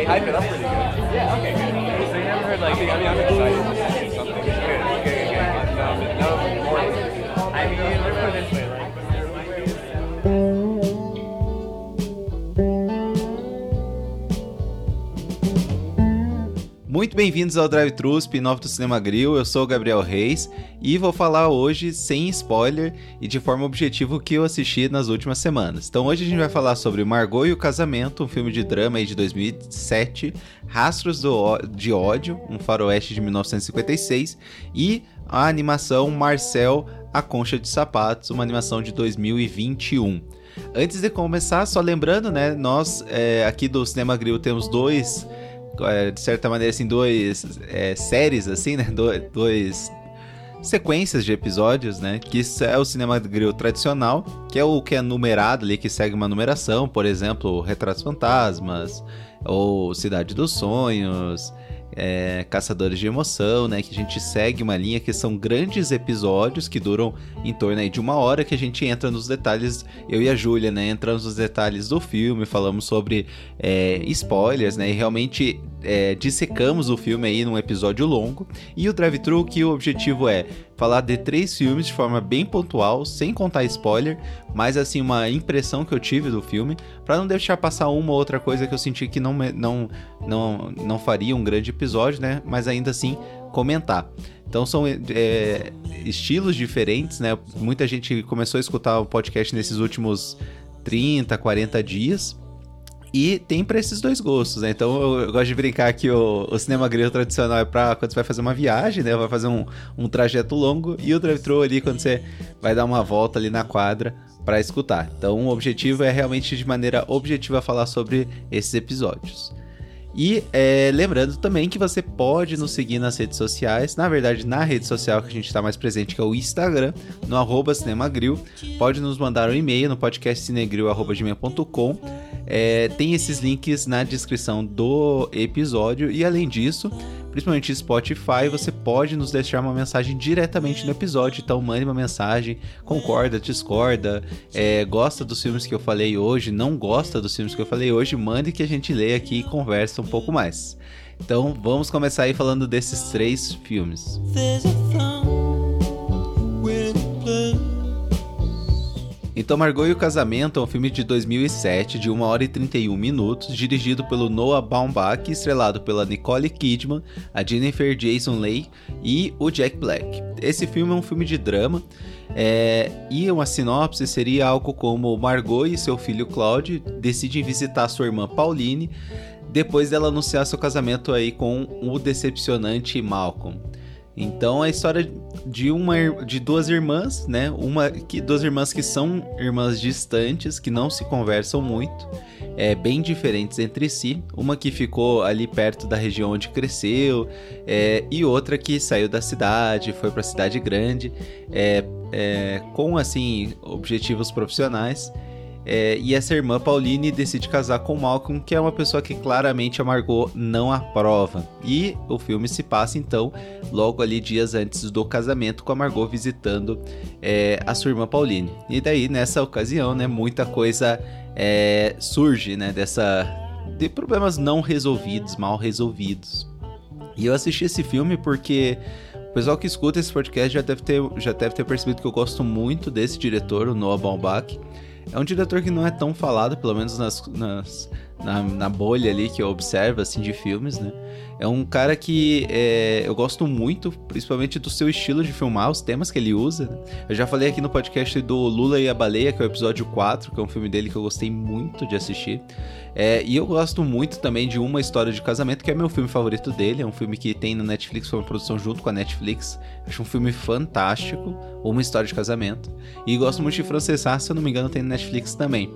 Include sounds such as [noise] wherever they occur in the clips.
they hype it up pretty good. Yeah. Okay. Good. So you never heard like, I mean, I'm excited to see something. Good, good, good, good. No, no Muito bem-vindos ao Drive Thru, spin-off do Cinema Grill. Eu sou o Gabriel Reis e vou falar hoje sem spoiler e de forma objetiva o que eu assisti nas últimas semanas. Então hoje a gente vai falar sobre Margot e o Casamento, um filme de drama aí de 2007, Rastros do, de Ódio, um faroeste de 1956 e a animação Marcel, a Concha de Sapatos, uma animação de 2021. Antes de começar, só lembrando, né, nós é, aqui do Cinema Grill temos dois de certa maneira, assim, dois é, séries, assim, né? Do, dois sequências de episódios, né? Que é o cinema grill tradicional, que é o que é numerado ali, que segue uma numeração, por exemplo, Retratos Fantasmas, ou Cidade dos Sonhos, é, Caçadores de Emoção, né? Que a gente segue uma linha que são grandes episódios que duram em torno de uma hora que a gente entra nos detalhes, eu e a Júlia, né? Entramos nos detalhes do filme, falamos sobre é, spoilers, né? E realmente é, dissecamos o filme aí num episódio longo. E o Drive Thru, que o objetivo é falar de três filmes de forma bem pontual, sem contar spoiler, mas assim, uma impressão que eu tive do filme, para não deixar passar uma ou outra coisa que eu senti que não, não, não, não faria um grande episódio, né? Mas ainda assim comentar. Então são é, estilos diferentes, né? Muita gente começou a escutar o podcast nesses últimos 30, 40 dias. E tem para esses dois gostos, né? Então eu, eu, gosto de brincar que o, o cinema grego tradicional é para quando você vai fazer uma viagem, né? Vai fazer um, um trajeto longo. E o drive-thru ali quando você vai dar uma volta ali na quadra para escutar. Então o objetivo é realmente de maneira objetiva falar sobre esses episódios. E é, lembrando também que você pode nos seguir nas redes sociais, na verdade na rede social que a gente está mais presente, que é o Instagram, no arroba Cinemagril. Pode nos mandar um e-mail no podcastcinegril.com. É, tem esses links na descrição do episódio e além disso, principalmente Spotify, você pode nos deixar uma mensagem diretamente no episódio. Então mande uma mensagem, concorda, discorda, é, gosta dos filmes que eu falei hoje, não gosta dos filmes que eu falei hoje, mande que a gente lê aqui e conversa um pouco mais. Então vamos começar aí falando desses três filmes. Então, Margot e o Casamento é um filme de 2007, de 1 hora e 31 minutos, dirigido pelo Noah Baumbach, estrelado pela Nicole Kidman, a Jennifer Jason Leigh e o Jack Black. Esse filme é um filme de drama, é, e uma sinopse seria algo como Margot e seu filho Claude decidem visitar sua irmã Pauline, depois dela anunciar seu casamento aí com o decepcionante Malcolm. Então a história de uma de duas irmãs, né? Uma que duas irmãs que são irmãs distantes, que não se conversam muito, é bem diferentes entre si. Uma que ficou ali perto da região onde cresceu, é, e outra que saiu da cidade, foi para a cidade grande, é, é, com assim objetivos profissionais. É, e essa irmã Pauline decide casar com Malcolm, que é uma pessoa que claramente a Margot não aprova. E o filme se passa então logo ali dias antes do casamento, com a Margot visitando é, a sua irmã Pauline. E daí nessa ocasião, né, muita coisa é, surge, né, dessa de problemas não resolvidos, mal resolvidos. E eu assisti esse filme porque o pessoal que escuta esse podcast já deve ter, já deve ter percebido que eu gosto muito desse diretor, o Noah Baumbach. É um diretor que não é tão falado, pelo menos nas, nas na, na, bolha ali que eu observo, assim, de filmes, né? É um cara que é, eu gosto muito, principalmente do seu estilo de filmar, os temas que ele usa. Né? Eu já falei aqui no podcast do Lula e a Baleia, que é o episódio 4, que é um filme dele que eu gostei muito de assistir. É, e eu gosto muito também de Uma História de Casamento, que é meu filme favorito dele. É um filme que tem no Netflix, foi uma produção junto com a Netflix. Acho um filme fantástico, Uma História de Casamento. E gosto muito de Francês se eu não me engano, tem no Netflix também.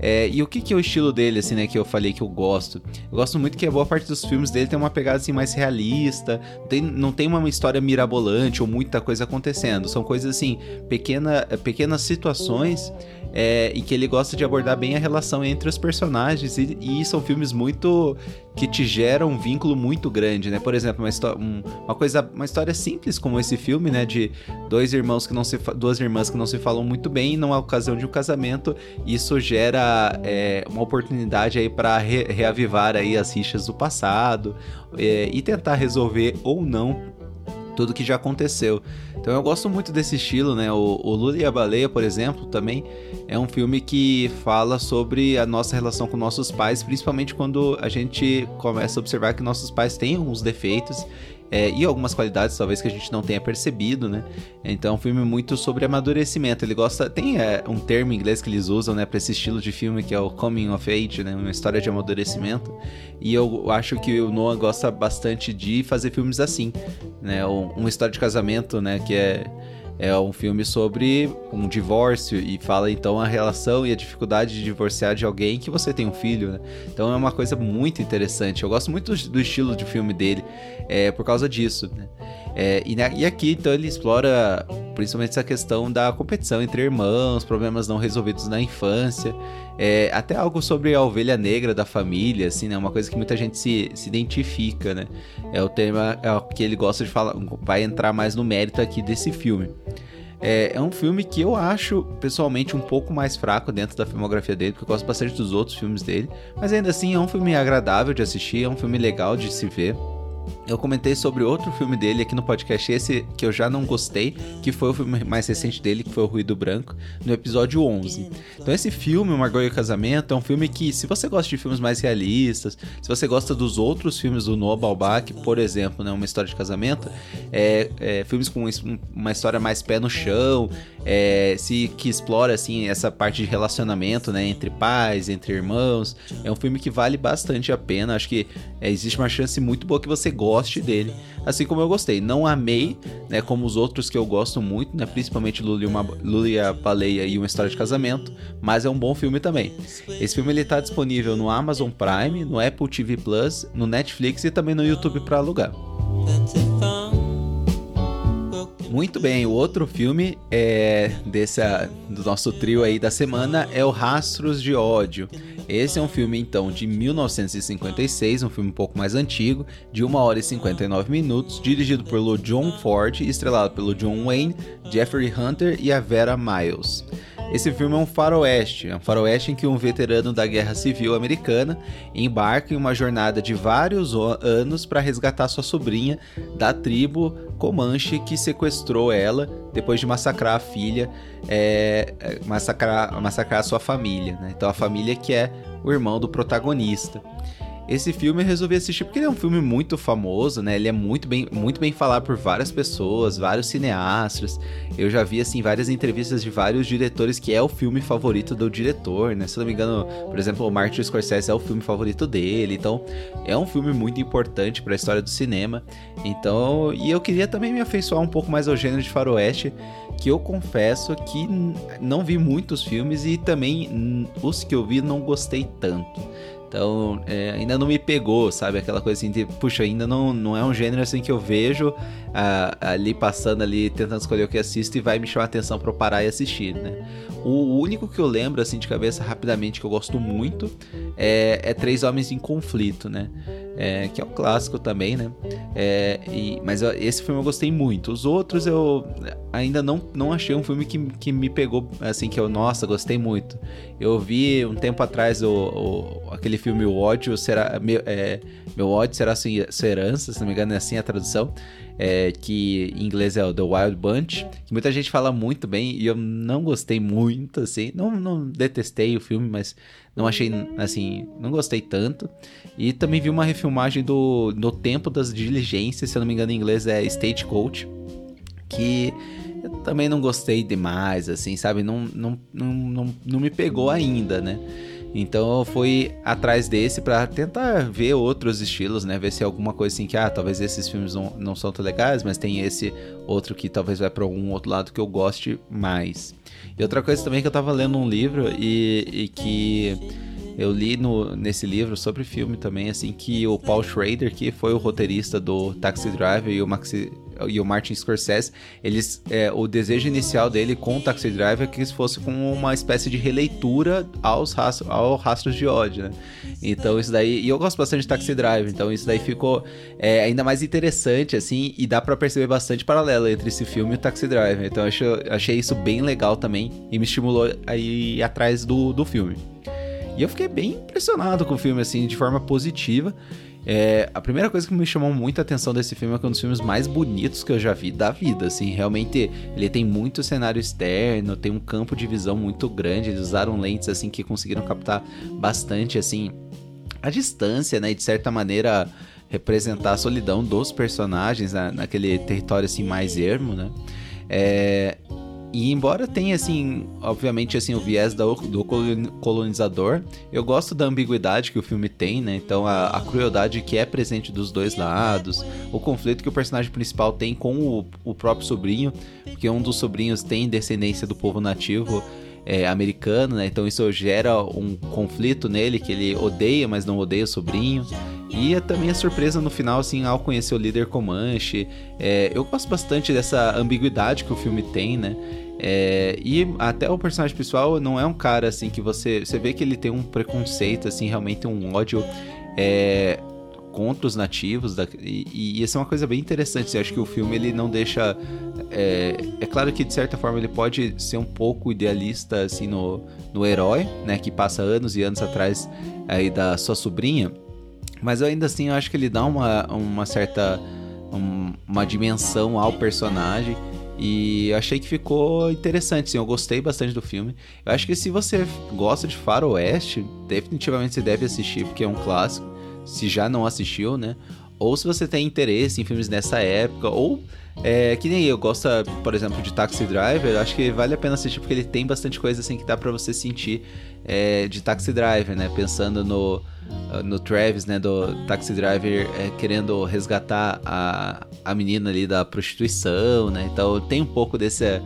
É, e o que, que é o estilo dele, assim, né, que eu falei que eu gosto? Eu gosto muito que a boa parte dos filmes dele tem uma pegada, assim, mais realista, tem, não tem uma história mirabolante ou muita coisa acontecendo, são coisas, assim, pequena, pequenas situações é, e que ele gosta de abordar bem a relação entre os personagens e, e são filmes muito que te geram um vínculo muito grande, né? Por exemplo, uma, um, uma coisa, uma história simples como esse filme, né? De dois irmãos que não se, duas irmãs que não se falam muito bem, e numa ocasião de um casamento, isso gera é, uma oportunidade aí para re, reavivar aí as rixas do passado é, e tentar resolver ou não tudo que já aconteceu. Então eu gosto muito desse estilo, né? O, o Lula e a Baleia, por exemplo, também é um filme que fala sobre a nossa relação com nossos pais, principalmente quando a gente começa a observar que nossos pais têm alguns defeitos é, e algumas qualidades talvez que a gente não tenha percebido, né? Então é um filme muito sobre amadurecimento. Ele gosta. Tem é, um termo em inglês que eles usam, né, para esse estilo de filme que é o coming of age, né? Uma história de amadurecimento. E eu acho que o Noah gosta bastante de fazer filmes assim, né? Uma história de casamento, né? Que é é um filme sobre um divórcio e fala então a relação e a dificuldade de divorciar de alguém que você tem um filho, né? Então é uma coisa muito interessante. Eu gosto muito do, estilo de filme dele é, por causa disso, né? É, e, e, aqui então ele explora principalmente essa questão da competição entre irmãos, problemas não resolvidos na infância, é, até algo sobre a ovelha negra da família, assim, né? Uma coisa que muita gente se, se identifica, né? É o tema é que ele gosta de falar, vai entrar mais no mérito aqui desse filme. É, é, um filme que eu acho, pessoalmente, um pouco mais fraco dentro da filmografia dele, porque eu gosto bastante dos outros filmes dele. Mas ainda assim, é um filme agradável de assistir, é um filme legal de se ver. Eu comentei sobre outro filme dele aqui no podcast, esse que eu já não gostei, que foi o filme mais recente dele, que foi o Ruído Branco, no episódio 11. Então esse filme, O Margot e o Casamento, é um filme que, se você gosta de filmes mais realistas, se você gosta dos outros filmes do Noah Baumbach, por exemplo, né, Uma História de Casamento, é, é, filmes com uma história mais pé no chão, é, se que explora assim essa parte de relacionamento, né, entre pais, entre irmãos, é um filme que vale bastante a pena. Acho que é, existe uma chance muito boa que você goste dele, assim como eu gostei. Não amei, né, como os outros que eu gosto muito, né, principalmente Lula e, uma, Lula e a Baleia e Uma História de Casamento, mas é um bom filme também. Esse filme ele tá disponível no Amazon Prime, no Apple TV Plus, no Netflix e também no YouTube para alugar. Muito bem, o outro filme é desse, do nosso trio aí da semana é o Rastros de Ódio. Esse é um filme então de 1956, um filme um pouco mais antigo, de 1 hora e 59 minutos, dirigido por John Ford estrelado pelo John Wayne, Jeffrey Hunter e a Vera Miles. Esse filme é um faroeste, é um faroeste em que um veterano da Guerra Civil Americana embarca em uma jornada de vários anos para resgatar sua sobrinha da tribo Comanche que sequestrou ela depois de massacrar a filha, é, é massacrar, massacrar a sua família. Né? Então a família que é o irmão do protagonista. Esse filme eu resolvi assistir porque ele é um filme muito famoso, né? Ele é muito bem, muito bem falado por várias pessoas, vários cineastas. Eu já vi, assim, várias entrevistas de vários diretores que é o filme favorito do diretor, né? Se não me engano, por exemplo, o Martin Scorsese é o filme favorito dele. Então, é um filme muito importante para a história do cinema. Então, e eu queria também me afeiçoar um pouco mais ao gênero de faroeste, que eu confesso que não vi muitos filmes e também os que eu vi não gostei tanto. Então, é, ainda não me pegou, sabe? Aquela coisa assim de, puxa, ainda não, não é um gênero assim que eu vejo ali passando ali, tentando escolher o que assisto e vai me chamar a atenção para eu parar e assistir, né? O único que eu lembro, assim, de cabeça rapidamente, que eu gosto muito, é, é Três Homens em Conflito, né? É, que é um clássico também, né? É, e, mas esse filme eu gostei muito. Os outros eu ainda não, não achei um filme que, que me pegou, assim, que eu, nossa, gostei muito. Eu vi um tempo atrás o, o aquele filme O Ódio Será... Meu, é, meu Ódio Será Sua Herança, se não me engano é assim a tradução é, que em inglês é o The Wild Bunch, que muita gente fala muito bem e eu não gostei muito, assim, não, não detestei o filme, mas não achei, assim, não gostei tanto. E também vi uma refilmagem do No Tempo das Diligências, se eu não me engano em inglês é Stagecoach, que eu também não gostei demais, assim, sabe, não, não, não, não, não me pegou ainda, né. Então eu fui atrás desse para tentar ver outros estilos, né? Ver se é alguma coisa assim que, ah, talvez esses filmes não, não são tão legais, mas tem esse outro que talvez vai para algum outro lado que eu goste mais. E outra coisa também que eu tava lendo um livro e, e que eu li no, nesse livro sobre filme também, assim, que o Paul Schrader, que foi o roteirista do Taxi Driver e o Maxi, e o Martin Scorsese, eles, é, o desejo inicial dele com o Taxi Driver é que isso fosse como uma espécie de releitura aos rastros, ao Rastros de ódio, né? Então isso daí, e eu gosto bastante de Taxi Driver, então isso daí ficou é, ainda mais interessante, assim, e dá para perceber bastante paralelo entre esse filme e o Taxi Driver. Então eu achei, achei isso bem legal também e me estimulou a ir atrás do, do filme. E eu fiquei bem impressionado com o filme, assim, de forma positiva. É, a primeira coisa que me chamou muita atenção desse filme é que é um dos filmes mais bonitos que eu já vi da vida, assim, realmente ele tem muito cenário externo, tem um campo de visão muito grande, eles usaram lentes assim que conseguiram captar bastante assim a distância, né, e de certa maneira representar a solidão dos personagens na, naquele território assim mais ermo, né? É, e embora tenha, assim, obviamente, assim, o viés do, do colonizador, eu gosto da ambiguidade que o filme tem, né? Então, a, a, crueldade que é presente dos dois lados, o conflito que o personagem principal tem com o, o próprio sobrinho, porque um dos sobrinhos tem descendência do povo nativo é, americano, né? Então, isso gera um conflito nele, que ele odeia, mas não odeia o sobrinho. E é também a surpresa no final, assim, ao conhecer o líder Comanche. É, eu gosto bastante dessa ambiguidade que o filme tem, né? É, e até o personagem principal não é um cara assim que você. Você vê que ele tem um preconceito, assim, realmente um ódio é, contra os nativos. Da, e, e, isso é uma coisa bem interessante. Eu acho que o filme ele não deixa. É, é, claro que de certa forma ele pode ser um pouco idealista assim no, no herói, né? Que passa anos e anos atrás aí da sua sobrinha. Mas ainda assim eu acho que ele dá uma, uma certa um, uma dimensão ao personagem. E achei que ficou interessante, sim. Eu gostei bastante do filme. Eu acho que se você gosta de Faroeste, definitivamente você deve assistir, porque é um clássico. Se já não assistiu, né? Ou se você tem interesse em filmes dessa época, ou é, que nem eu gosto, por exemplo, de Taxi Driver, acho que vale a pena assistir porque ele tem bastante coisa assim que dá para você sentir é, de Taxi Driver, né? Pensando no, no Travis, né, do Taxi Driver é, querendo resgatar a, a menina ali da prostituição, né? Então tem um pouco desse,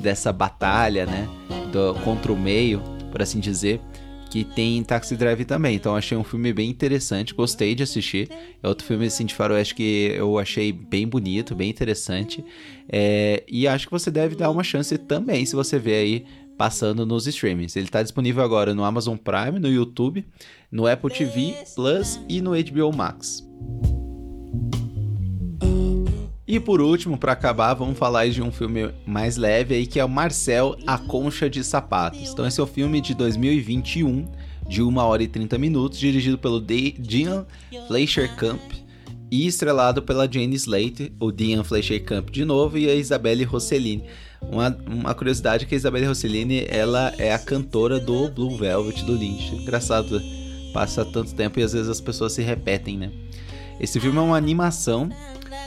dessa batalha, né, do, contra o meio, por assim dizer que tem Taxi Drive também. Então achei um filme bem interessante, gostei de assistir. É outro filme assim de faroeste que eu achei bem bonito, bem interessante. É, e acho que você deve dar uma chance também se você vê aí passando nos streamings. Ele está disponível agora no Amazon Prime, no YouTube, no Apple TV Plus e no HBO Max. E por último, para acabar, vamos falar de um filme mais leve aí que é o Marcel, A Concha de Sapatos. Então esse é o filme de 2021, de 1 hora e 30 minutos, dirigido pelo Dean Fleischer Camp e estrelado pela Jane Slate, o Dean Fleischer Camp de novo e a Isabelle Rossellini. Uma, uma curiosidade é que a Isabelle Rossellini, ela é a cantora do Blue Velvet do Lynch. Engraçado, passa tanto tempo e às vezes as pessoas se repetem, né? Esse filme é uma animação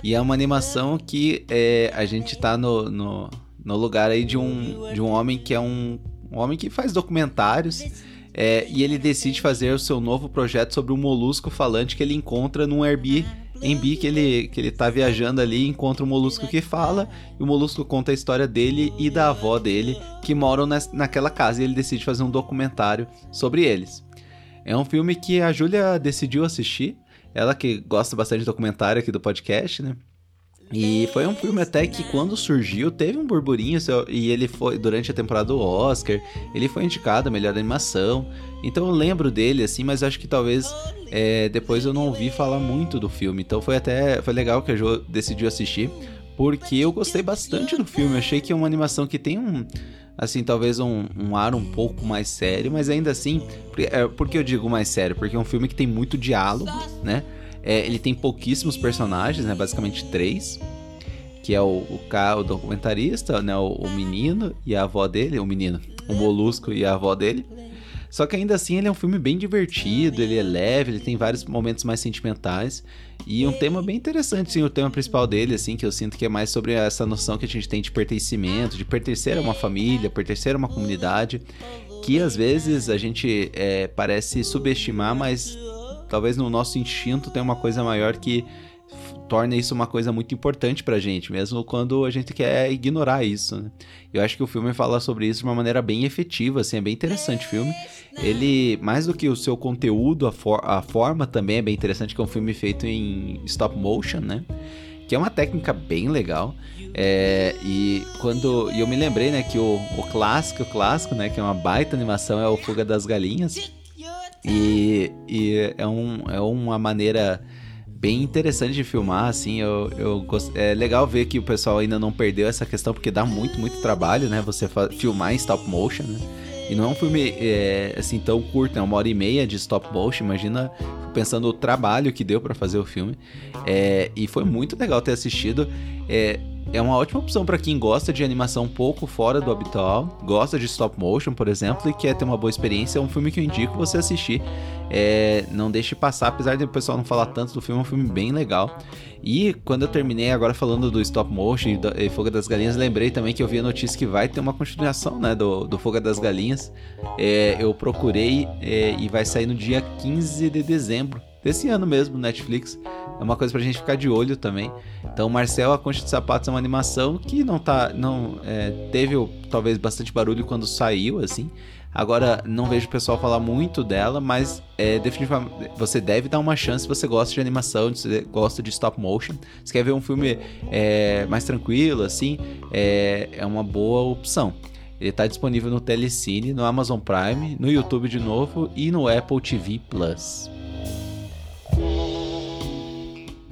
e é uma animação que é, a gente tá no, no, no, lugar aí de um, de um homem que é um, um homem que faz documentários. É, e ele decide fazer o seu novo projeto sobre um molusco falante que ele encontra num Airbnb que ele, que ele tá viajando ali, encontra um molusco que fala, e o molusco conta a história dele e da avó dele que moram nas, naquela casa, e ele decide fazer um documentário sobre eles. É um filme que a Júlia decidiu assistir, ela que gosta bastante de documentário aqui do podcast, né? E foi um filme até que quando surgiu teve um burburinho e ele foi durante a temporada do Oscar, ele foi indicado a melhor animação. Então eu lembro dele assim, mas acho que talvez é, depois eu não ouvi falar muito do filme. Então foi até foi legal que a Jo decidiu assistir, porque eu gostei bastante do filme. Eu achei que é uma animação que tem um assim, talvez um, um, ar um pouco mais sério, mas ainda assim, é, por que eu digo mais sério? Porque é um filme que tem muito diálogo, né? É, ele tem pouquíssimos personagens, né? Basicamente três. Que é o, o, o documentarista, né? O, o, menino e a avó dele. O menino, o molusco e a avó dele. Só que ainda assim ele é um filme bem divertido, ele é leve, ele tem vários momentos mais sentimentais. E um tema bem interessante, sim, o tema principal dele, assim, que eu sinto que é mais sobre essa noção que a gente tem de pertencimento, de pertencer a uma família, pertencer a uma comunidade, que às vezes a gente é, parece subestimar, mas talvez no nosso instinto tem uma coisa maior que torna isso uma coisa muito importante pra gente, mesmo quando a gente quer ignorar isso, né? Eu acho que o filme fala sobre isso de uma maneira bem efetiva, assim, é bem interessante o filme. Ele, mais do que o seu conteúdo, a, for a forma também é bem interessante, que é um filme feito em stop motion, né? que é uma técnica bem legal. É, e quando e eu me lembrei, né, que o, o clássico, o clássico, né, que é uma baita animação, é o Fuga das Galinhas. E, e é, um, é uma maneira bem interessante de filmar, assim, eu, eu gost... é legal ver que o pessoal ainda não perdeu essa questão, porque dá muito, muito trabalho, né, você filmar em stop motion, né, e não é um filme é, assim tão curto, é uma hora e meia de stop motion, imagina pensando o trabalho que deu para fazer o filme, é, e foi muito legal ter assistido, é, é uma ótima opção para quem gosta de animação um pouco fora do habitual, gosta de stop motion, por exemplo, e quer ter uma boa experiência. É um filme que eu indico você assistir. É, não deixe passar, apesar de o pessoal não falar tanto do filme, é um filme bem legal. E quando eu terminei agora falando do stop motion e, do, e Foga das Galinhas, lembrei também que eu vi a notícia que vai ter uma continuação né, do, do Foga das Galinhas. É, eu procurei é, e vai sair no dia 15 de dezembro desse ano mesmo, Netflix. É uma coisa pra gente ficar de olho também. Então, Marcel, a Concha de Sapatos é uma animação que não tá. não é, Teve talvez bastante barulho quando saiu, assim. Agora, não vejo o pessoal falar muito dela, mas é, definitivamente você deve dar uma chance se você gosta de animação, se você gosta de stop motion. Se quer ver um filme é, mais tranquilo, assim, é, é uma boa opção. Ele está disponível no Telecine, no Amazon Prime, no YouTube de novo e no Apple TV Plus.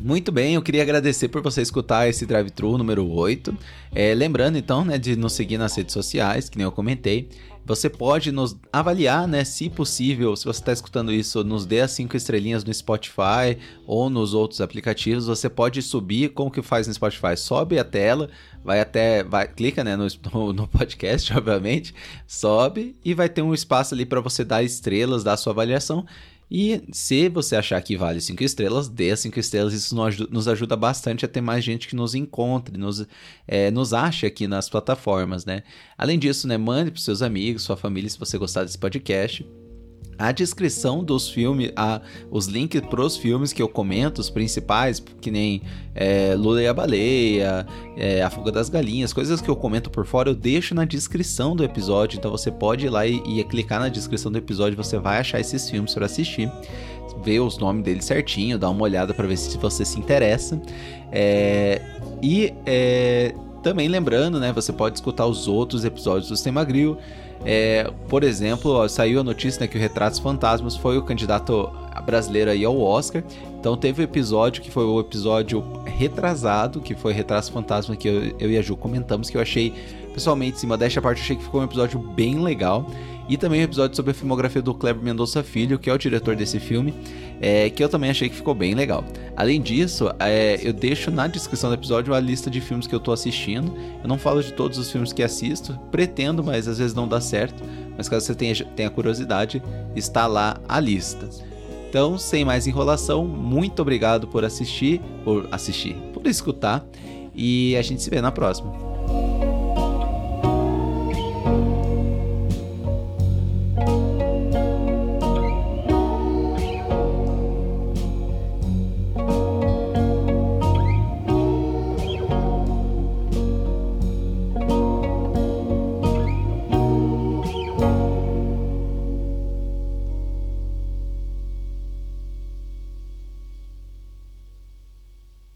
Muito bem, eu queria agradecer por você escutar esse drive-thru número 8. É, lembrando então, né, de nos seguir nas redes sociais, que nem eu comentei. Você pode nos avaliar, né, se possível, se você está escutando isso, nos dê as 5 estrelinhas no Spotify ou nos outros aplicativos. Você pode subir, como que faz no Spotify? Sobe a tela, vai até, vai, clica, né, no, no podcast, [laughs] obviamente, sobe e vai ter um espaço ali para você dar estrelas, dar sua avaliação. E se você achar que vale 5 estrelas, dê 5 estrelas. Isso nos ajuda bastante a ter mais gente que nos encontre, nos, é, nos ache aqui nas plataformas, né? Além disso, né, mande para seus amigos, sua família, se você gostar desse podcast a descrição dos filmes, a, os links para os filmes que eu comento, os principais, que nem é, Lula e a Baleia, é, A Fuga das Galinhas, coisas que eu comento por fora, eu deixo na descrição do episódio. Então você pode ir lá e, e clicar na descrição do episódio, você vai achar esses filmes para assistir, ver os nomes deles certinho, dar uma olhada para ver se você se interessa. É, e é, também lembrando, né, você pode escutar os outros episódios do Sistema Grill. É, por exemplo, ó, saiu a notícia né, que o Retratos Fantasmas foi o candidato brasileiro aí ao Oscar. Então teve o um episódio que foi o episódio retrasado, que foi Retratos Fantasmas, que eu, eu e a Ju comentamos, que eu achei, pessoalmente, cima desta parte, eu achei que ficou um episódio bem legal. E também um episódio sobre a filmografia do Kleber Mendonça Filho, que é o diretor desse filme, é, que eu também achei que ficou bem legal. Além disso, é, eu deixo na descrição do episódio a lista de filmes que eu tô assistindo. Eu não falo de todos os filmes que assisto, pretendo, mas às vezes não dá certo. Mas caso você tenha, tenha curiosidade, está lá a lista. Então, sem mais enrolação, muito obrigado por assistir, por assistir, por escutar, e a gente se vê na próxima.